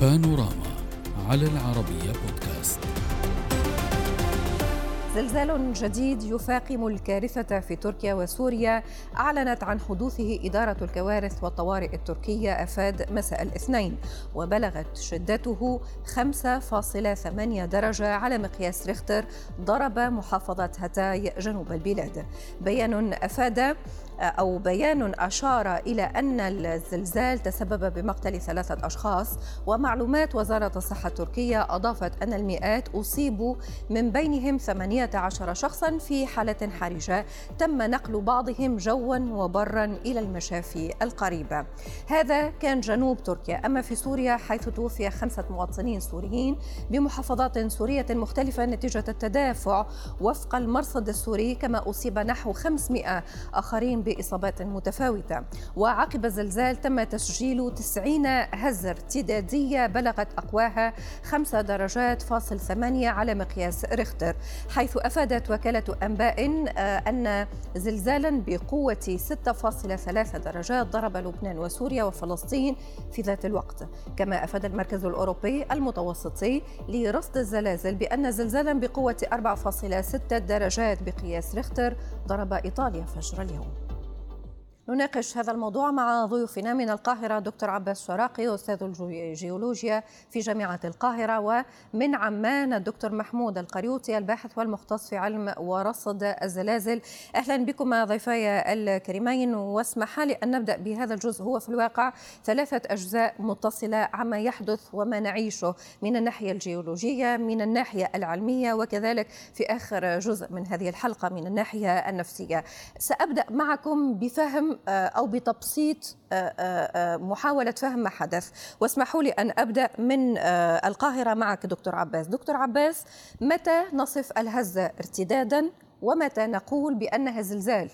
بانوراما على العربية بودكاست. زلزال جديد يفاقم الكارثة في تركيا وسوريا. أعلنت عن حدوثه إدارة الكوارث والطوارئ التركية أفاد مساء الاثنين وبلغت شدته 5.8 درجة على مقياس ريختر ضرب محافظة هتاي جنوب البلاد. بيان أفاد أو بيان أشار إلى أن الزلزال تسبب بمقتل ثلاثة أشخاص ومعلومات وزارة الصحة التركية أضافت أن المئات أصيبوا من بينهم 18 شخصا في حالة حرجة. تم نقل بعضهم جوا وبرا إلى المشافي القريبة. هذا كان جنوب تركيا. أما في سوريا حيث توفي خمسة مواطنين سوريين بمحافظات سورية مختلفة نتيجة التدافع وفق المرصد السوري كما أصيب نحو 500 آخرين بإصابات متفاوتة. وعقب الزلزال تم تسجيل 90 هزة ارتدادية بلغت أقواها 5 درجات فاصل 8 على مقياس ريختر حيث أفادت وكالة أنباء آه، أن زلزالا بقوة 6.3 درجات ضرب لبنان وسوريا وفلسطين في ذات الوقت. كما أفاد المركز الأوروبي المتوسطي لرصد الزلازل بأن زلزالا بقوة 4.6 درجات بقياس ريختر ضرب إيطاليا فجر اليوم. نناقش هذا الموضوع مع ضيوفنا من القاهرة دكتور عباس شراقي أستاذ الجيولوجيا في جامعة القاهرة ومن عمان الدكتور محمود القريوطي الباحث والمختص في علم ورصد الزلازل. أهلا بكم ضيفي الكريمين واسمح لي أن نبدأ بهذا الجزء. هو في الواقع ثلاثة أجزاء متصلة عما يحدث وما نعيشه من الناحية الجيولوجية من الناحية العلمية وكذلك في آخر جزء من هذه الحلقة من الناحية النفسية. سأبدأ معكم بفهم أو بتبسيط آه، آه، محاولة فهم ما حدث. واسمحوا لي أن أبدأ من القاهرة معك دكتور عباس. دكتور عباس متى نصف الهزة ارتدادا ومتى نقول بأنها زلزال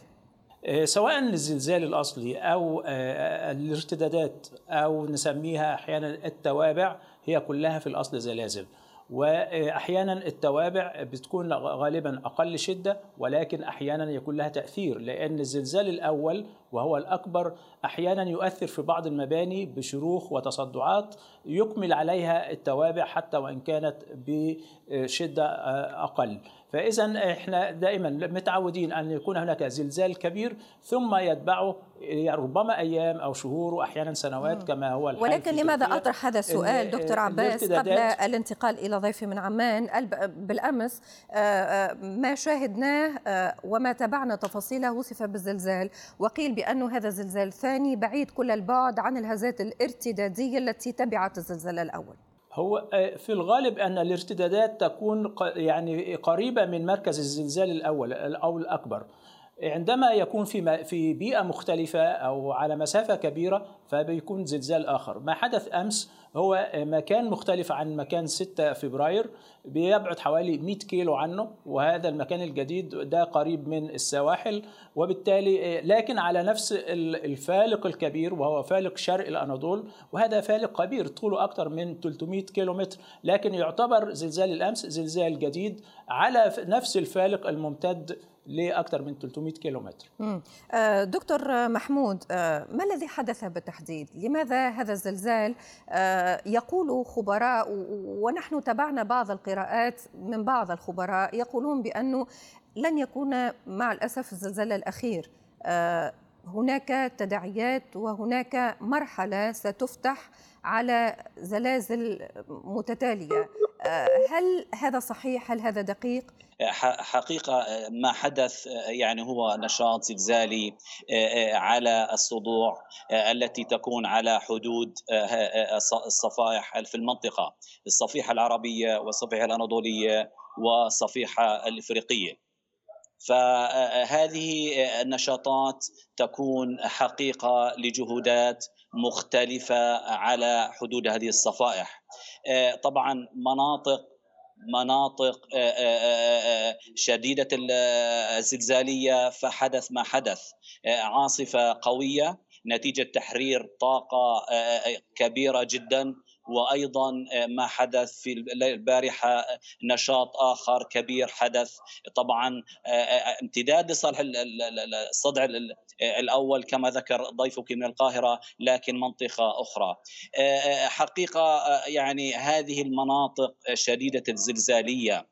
سواء الزلزال الأصلي أو الارتدادات أو نسميها أحيانا التوابع هي كلها في الأصل زلازل. وأحيانا التوابع بتكون غالبا أقل شدة ولكن أحيانا يكون لها تأثير لأن الزلزال الأول وهو الأكبر أحيانا يؤثر في بعض المباني بشروخ وتصدعات يكمل عليها التوابع حتى وإن كانت بشدة أقل. فإذا إحنا دائما متعودين أن يكون هناك زلزال كبير ثم يتبعه ربما أيام أو شهور واحيانا سنوات كما هو الحال ولكن لماذا أطرح هذا السؤال دكتور عباس قبل الانتقال إلى ضيفي من عمان بالأمس آه، آه، ما شاهدناه آه، وما تابعنا تفاصيله وصف بالزلزال وقيل بأنه هذا زلزال ثاني بعيد كل البعد عن الهزات الارتدادية التي تبعت الزلزال الأول. هو في الغالب أن الارتدادات تكون يعني قريبة من مركز الزلزال الأول أو الأكبر. عندما يكون في في بيئة مختلفة أو على مسافة كبيرة فبيكون زلزال آخر. ما حدث أمس هو مكان مختلف عن مكان 6 فبراير بيبعد حوالي 100 كيلو عنه وهذا المكان الجديد ده قريب من السواحل وبالتالي لكن على نفس الفالق الكبير وهو فالق شرق الأناضول وهذا فالق كبير طوله أكثر من 300 كيلو متر لكن يعتبر زلزال الأمس زلزال جديد على نفس الفالق الممتد لاكثر من 300 كيلو متر. آه، دكتور محمود آه، ما الذي حدث بالتحديد؟ لماذا هذا الزلزال آه، يقول خبراء ونحن تابعنا بعض القراءات من بعض الخبراء يقولون بانه لن يكون مع الأسف الزلزال الأخير. هناك تداعيات وهناك مرحلة ستفتح على زلازل متتالية. هل هذا صحيح؟ هل هذا دقيق؟ حقيقة ما حدث يعني هو نشاط زلزالي على الصدوع التي تكون على حدود الصفائح في المنطقة الصفيحة العربية والصفيحة الأناضولية والصفيحة الإفريقية. فهذه النشاطات تكون حقيقة لجهودات مختلفة على حدود هذه الصفائح. طبعا مناطق مناطق شديدة الزلزالية فحدث ما حدث. عاصفة قوية نتيجة تحرير طاقة كبيرة جدا. وأيضا ما حدث في البارحة نشاط آخر كبير حدث. طبعا امتداد لصالح الصدع الأول كما ذكر ضيفك من القاهرة لكن منطقة أخرى. حقيقة يعني هذه المناطق شديدة الزلزالية.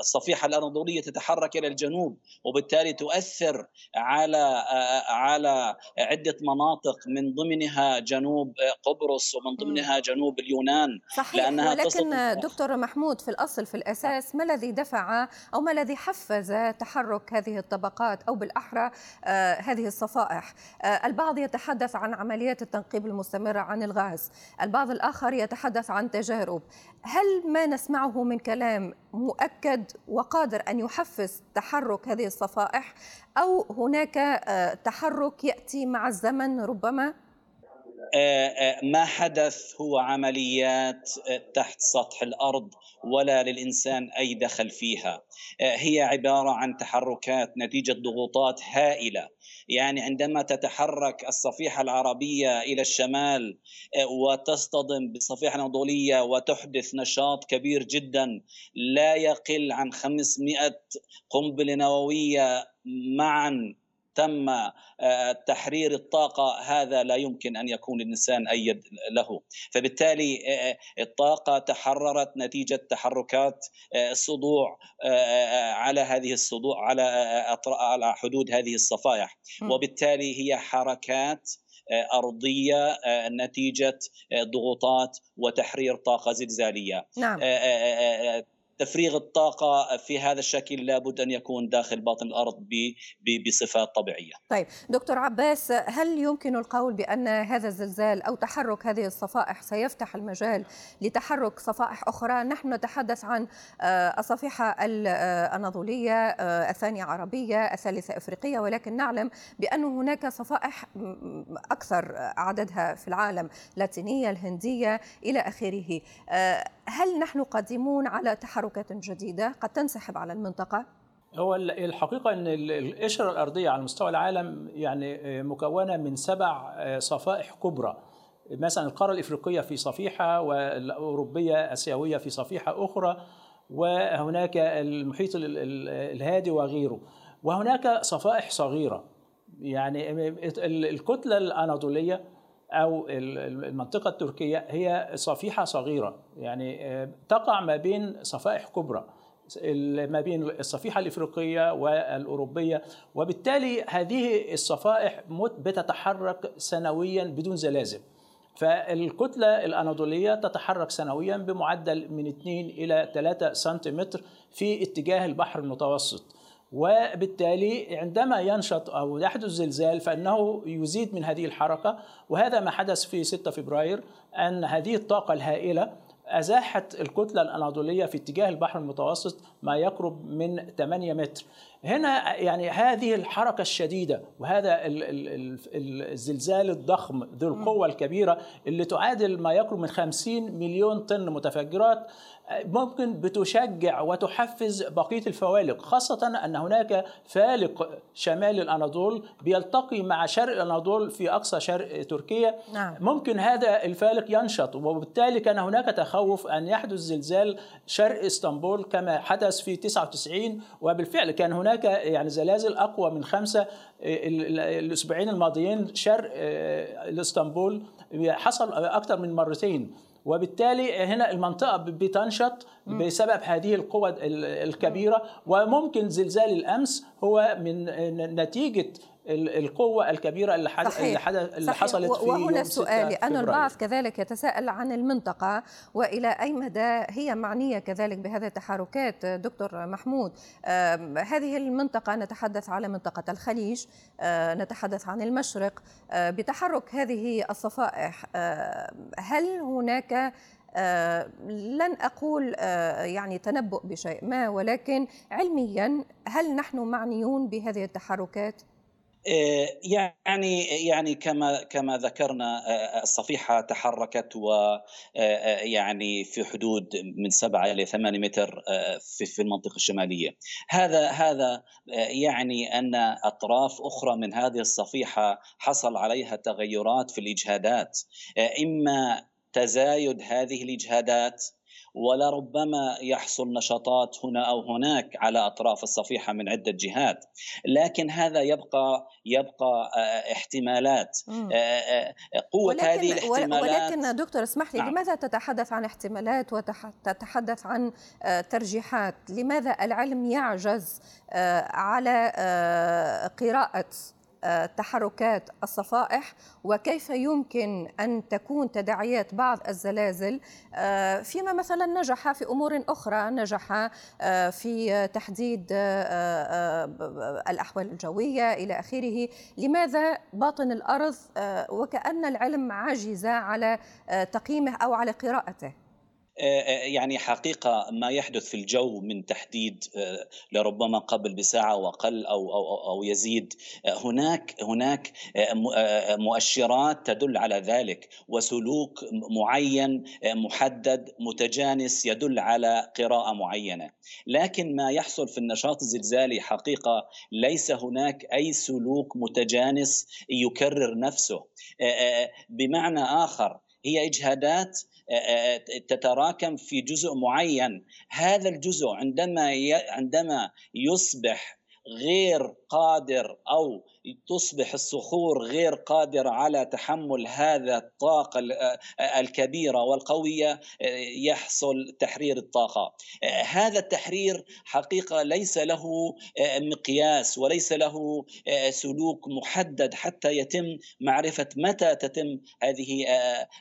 الصفيحة الاناضوليه تتحرك إلى الجنوب وبالتالي تؤثر على على عدة مناطق من ضمنها جنوب قبرص ومن ضمنها جنوب اليونان صحيح لأنها ولكن دكتور محمود في الأصل في الأساس ما الذي دفع أو ما الذي حفز تحرك هذه الطبقات أو بالأحرى آه هذه الصفائح؟ آه البعض يتحدث عن عمليات التنقيب المستمره عن الغاز البعض الآخر يتحدث عن تجارب. هل ما نسمعه من كلام مؤكد وقادر أن يحفز تحرك هذه الصفائح أو هناك آه تحرك يأتي مع الزمن ربما؟ ما حدث هو عمليات تحت سطح الأرض ولا للإنسان أي دخل فيها. هي عبارة عن تحركات نتيجة ضغوطات هائلة. يعني عندما تتحرك الصفيحة العربية إلى الشمال وتصطدم بالصفيحه الاناضوليه وتحدث نشاط كبير جدا لا يقل عن 500 قنبلة نووية معا تم تحرير الطاقة هذا لا يمكن أن يكون الانسان أي يد له. فبالتالي الطاقة تحررت نتيجة تحركات الصدوع على هذه الصدوع على على حدود هذه الصفائح. وبالتالي هي حركات أرضية نتيجة ضغوطات وتحرير طاقة زلزالية. نعم. تفريغ الطاقة في هذا الشكل لابد أن يكون داخل باطن الأرض بصفات طبيعية. طيب دكتور عباس هل يمكن القول بأن هذا الزلزال أو تحرك هذه الصفائح سيفتح المجال لتحرك صفائح أخرى؟ نحن نتحدث عن الصفيحة الأناضولية الثانية عربية الثالثة أفريقية ولكن نعلم بأن هناك صفائح أكثر عددها في العالم لاتينية الهندية إلى آخره. هل نحن قادمون على تحركات جديدة قد تنسحب على المنطقة؟ هو الحقيقة أن القشرة الأرضية على مستوى العالم يعني مكونة من سبع صفائح كبرى. مثلا القارة الإفريقية في صفيحة والأوروبية آسيوية في صفيحة أخرى وهناك المحيط الهادي وغيره. وهناك صفائح صغيرة. يعني الكتلة الأناضولية أو المنطقة التركية هي صفيحة صغيرة. يعني تقع ما بين صفائح كبرى ما بين الصفيحة الإفريقية والأوروبية. وبالتالي هذه الصفائح بتتحرك سنويا بدون زلازل. فالكتلة الأناضولية تتحرك سنويا بمعدل من 2 إلى 3 سنتيمتر في اتجاه البحر المتوسط. وبالتالي عندما ينشط أو يحدث زلزال فإنه يزيد من هذه الحركة. وهذا ما حدث في 6 فبراير أن هذه الطاقة الهائلة أزاحت الكتلة الأناضولية في اتجاه البحر المتوسط ما يقرب من 8 متر. هنا يعني هذه الحركة الشديدة وهذا الزلزال الضخم ذو القوة الكبيرة اللي تعادل ما يقرب من 50 مليون طن متفجرات ممكن بتشجع وتحفز بقية الفوالق خاصة أن هناك فالق شمال الأناضول بيلتقي مع شرق الأناضول في أقصى شرق تركيا نعم. ممكن هذا الفالق ينشط وبالتالي كان هناك تخوف أن يحدث زلزال شرق إسطنبول كما حدث في 99 وبالفعل كان هناك يعني زلازل أقوى من خمسة الأسبوعين الماضيين شرق اسطنبول حصل أكثر من مرتين. وبالتالي هنا المنطقة بتنشط بسبب هذه القوة الكبيرة وممكن زلزال الأمس هو من نتيجة القوة الكبيرة اللي حد... صحيح. اللي, حد... اللي صحيح. حصلت في وهنا 6 لأن البعض. كذلك يتساءل عن المنطقة وإلى أي مدى هي معنية كذلك بهذه التحركات دكتور محمود هذه المنطقة نتحدث على منطقة الخليج آه نتحدث عن المشرق آه بتحرك هذه الصفائح آه هل هناك آه لن أقول آه يعني تنبؤ بشيء ما ولكن علميا هل نحن معنيون بهذه التحركات؟ يعني يعني كما كما ذكرنا الصفيحة تحركت و يعني في حدود من 7 إلى 8 متر في المنطقة الشمالية هذا هذا يعني أن أطراف أخرى من هذه الصفيحة حصل عليها تغيرات في الإجهادات إما تزايد هذه الإجهادات ولربما يحصل نشاطات هنا أو هناك على أطراف الصفيحة من عدة جهات. لكن هذا يبقى يبقى آه، احتمالات. آه، آه، قوة ولكن هذه الاحتمالات. ولكن دكتور اسمح لي نعم. لماذا تتحدث عن احتمالات وتتحدث عن ترجيحات؟ لماذا العلم يعجز على قراءة تحركات الصفائح وكيف يمكن أن تكون تداعيات بعض الزلازل. آه، فيما مثلا نجح في أمور أخرى نجح آه، في تحديد آه، الأحوال الجوية إلى آخره. لماذا باطن الأرض وكأن العلم عاجز على تقييمه أو على قراءته؟ يعني حقيقة ما يحدث في الجو من تحديد آه، لربما قبل بساعة وأقل أو أو أو يزيد هناك هناك مؤشرات تدل على ذلك وسلوك معين محدد متجانس يدل على قراءة معينة. لكن ما يحصل في النشاط الزلزالي حقيقة ليس هناك أي سلوك متجانس يكرر نفسه. بمعنى آخر هي إجهادات تتراكم في جزء معين. هذا الجزء عندما عندما يصبح غير قادر أو تصبح الصخور غير قادرة على تحمل هذا الطاقة الكبيرة والقوية يحصل تحرير الطاقة. هذا التحرير حقيقة ليس له مقياس وليس له سلوك محدد حتى يتم معرفة متى تتم هذه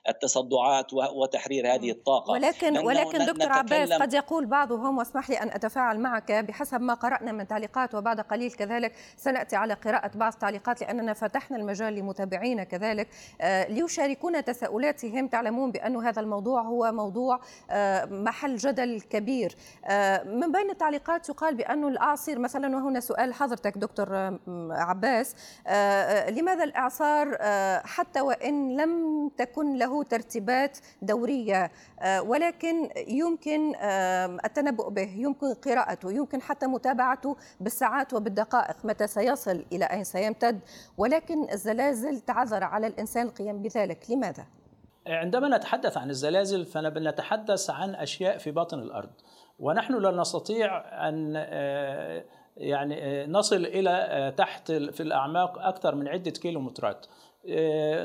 التصدعات وتحرير هذه الطاقة. ولكن ولكن دكتور عباس قد يقول بعضهم واسمح لي أن أتفاعل معك بحسب ما قرأنا من تعليقات وبعد قليل كذلك سنأتي على قراءة بعض التعليقات لأننا فتحنا المجال لمتابعينا كذلك. آه، ليشاركونا تساؤلاتهم. تعلمون بأن هذا الموضوع هو موضوع آه، محل جدل كبير. آه، من بين التعليقات يقال بأن الأعصير مثلا وهنا سؤال حضرتك دكتور عباس لماذا الإعصار حتى وإن لم تكن له ترتيبات دورية ولكن يمكن التنبؤ به يمكن قراءته يمكن حتى متابعته بالساعات وبالدقائق متى سيصل إلى أين سيمتد ولكن الزلازل تعذر على الإنسان القيام بذلك. لماذا؟ عندما نتحدث عن الزلازل فنتحدث عن أشياء في باطن الأرض ونحن لا نستطيع أن آه، يعني آه، نصل إلى آه، تحت في الأعماق أكثر من عدة كيلومترات.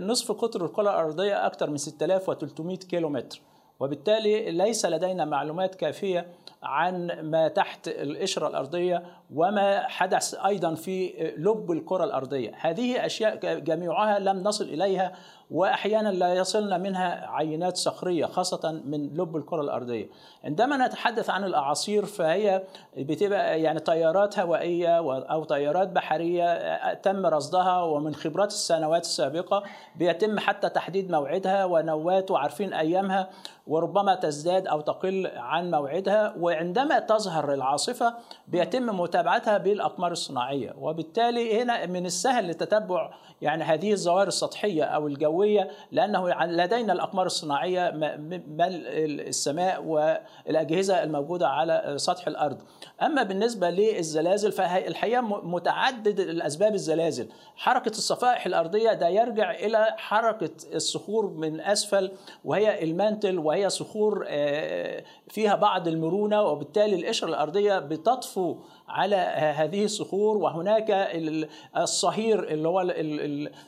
نصف قطر الكرة الأرضية أكثر من 6300 كيلومتر. وبالتالي ليس لدينا معلومات كافية عن ما تحت القشرة الأرضية وما حدث أيضا في لب الكرة الأرضية. هذه أشياء جميعها لم نصل إليها وأحيانا لا يصلنا منها عينات صخرية خاصة من لب الكرة الأرضية. عندما نتحدث عن الأعاصير فهي بتبقى يعني طيارات هوائية أو طيارات بحرية تم رصدها ومن خبرات السنوات السابقة بيتم حتى تحديد موعدها ونوات وعارفين أيامها وربما تزداد أو تقل عن موعدها. وعندما تظهر العاصفة بيتم متابعتها بالأقمار الصناعية. وبالتالي هنا من السهل لتتبع يعني هذه الظواهر السطحية أو الجوية لأنه لدينا الأقمار الصناعية ملء السماء والأجهزة الموجودة على سطح الأرض. أما بالنسبة للزلازل فالحقيقة متعدد الأسباب الزلازل. حركة الصفائح الأرضية ده يرجع إلى حركة الصخور من أسفل وهي المانتل وهي صخور فيها بعض المرونة وبالتالي القشرة الأرضية بتطفو على هذه الصخور وهناك الصهير اللي هو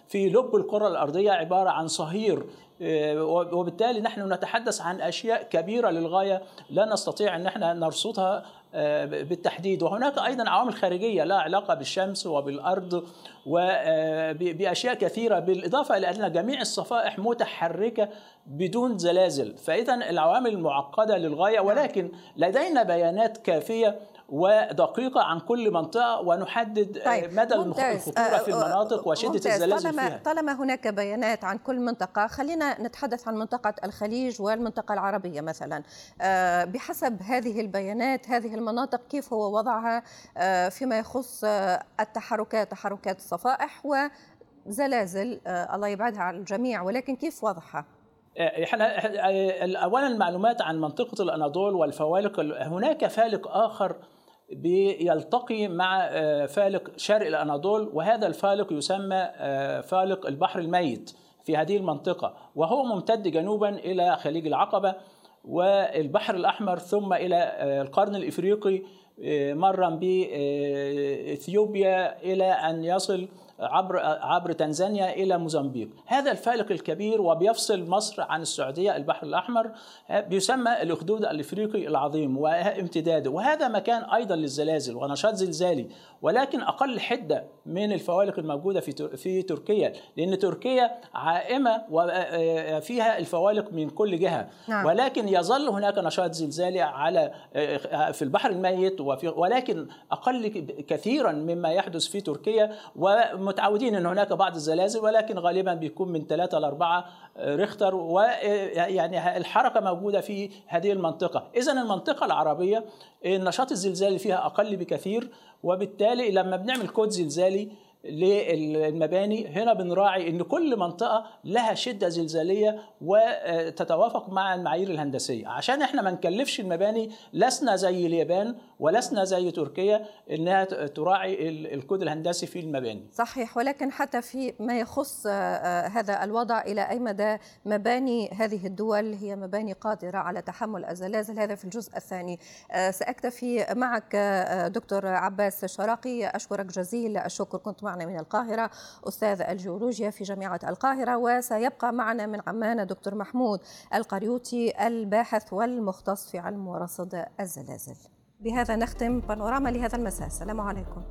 في لب الكره الأرضية عبارة عن صهير آه، وبالتالي نحن نتحدث عن أشياء كبيرة للغاية لا نستطيع أن إحنا نرصدها آه، بالتحديد. وهناك أيضا عوامل خارجية لها علاقة بالشمس وبالأرض وباشياء كثيرة. بالإضافة إلى أن جميع الصفائح متحركة بدون زلازل فاذا العوامل معقدة للغاية. ولكن لدينا بيانات كافية ودقيقة عن كل منطقة ونحدد آه، طيب. مدى ممتاز. الخطورة في آه، المناطق وشدة ممتاز. الزلازل طالما فيها طالما هناك بيانات عن كل منطقة خلينا نتحدث عن منطقة الخليج والمنطقة العربية مثلا آه، بحسب هذه البيانات هذه المناطق كيف هو وضعها فيما يخص التحركات تحركات الصفائح وزلازل الله يبعدها عن الجميع ولكن كيف وضعها؟ إحنا اولا المعلومات عن منطقة الأناضول والفوالق هناك فالق آخر بيلتقي مع آه، فالق شرق الأناضول وهذا الفالق يسمى آه، فالق البحر الميت في هذه المنطقة. وهو ممتد جنوبا إلى خليج العقبة والبحر الأحمر ثم إلى القرن الإفريقي مرا بإثيوبيا إلى أن يصل عبر عبر تنزانيا إلى موزمبيق. هذا الفالق الكبير وبيفصل مصر عن السعودية البحر الأحمر بيسمى الاخدود الإفريقي العظيم وامتداده. وهذا مكان أيضا للزلازل ونشاط زلزالي ولكن أقل حدة من الفوالق الموجودة في في تركيا لأن تركيا عائمة وفيها الفوالق من كل جهة. نعم. ولكن يظل هناك نشاط زلزالي على في البحر الميت وفي ولكن أقل كثيرا مما يحدث في تركيا ومتعودين إن هناك بعض الزلازل ولكن غالبا بيكون من ثلاثة ل 4 ريختر ويعني الحركة موجودة في هذه المنطقة. اذا المنطقة العربية النشاط الزلزالي فيها أقل بكثير وبالتالي لما بنعمل كود زلزالي للمباني. هنا بنراعي إن كل منطقة لها شدة زلزالية وتتوافق مع المعايير الهندسية. عشان إحنا ما نكلفش المباني لسنا زي اليابان ولسنا زي تركيا إنها تراعي الكود الهندسي في المباني. صحيح ولكن حتى في ما يخص هذا الوضع إلى أي مدى مباني هذه الدول هي مباني قادرة على تحمل الزلازل؟ هذا في الجزء الثاني. سأكتفي معك دكتور عباس شراقي. أشكرك جزيل الشكر. كنت معنا من القاهرة أستاذ الجيولوجيا في جامعة القاهرة وسيبقى معنا من عمان دكتور محمود القريوتي الباحث والمختص في علم ورصد الزلازل. بهذا نختم بانوراما لهذا المساء. السلام عليكم.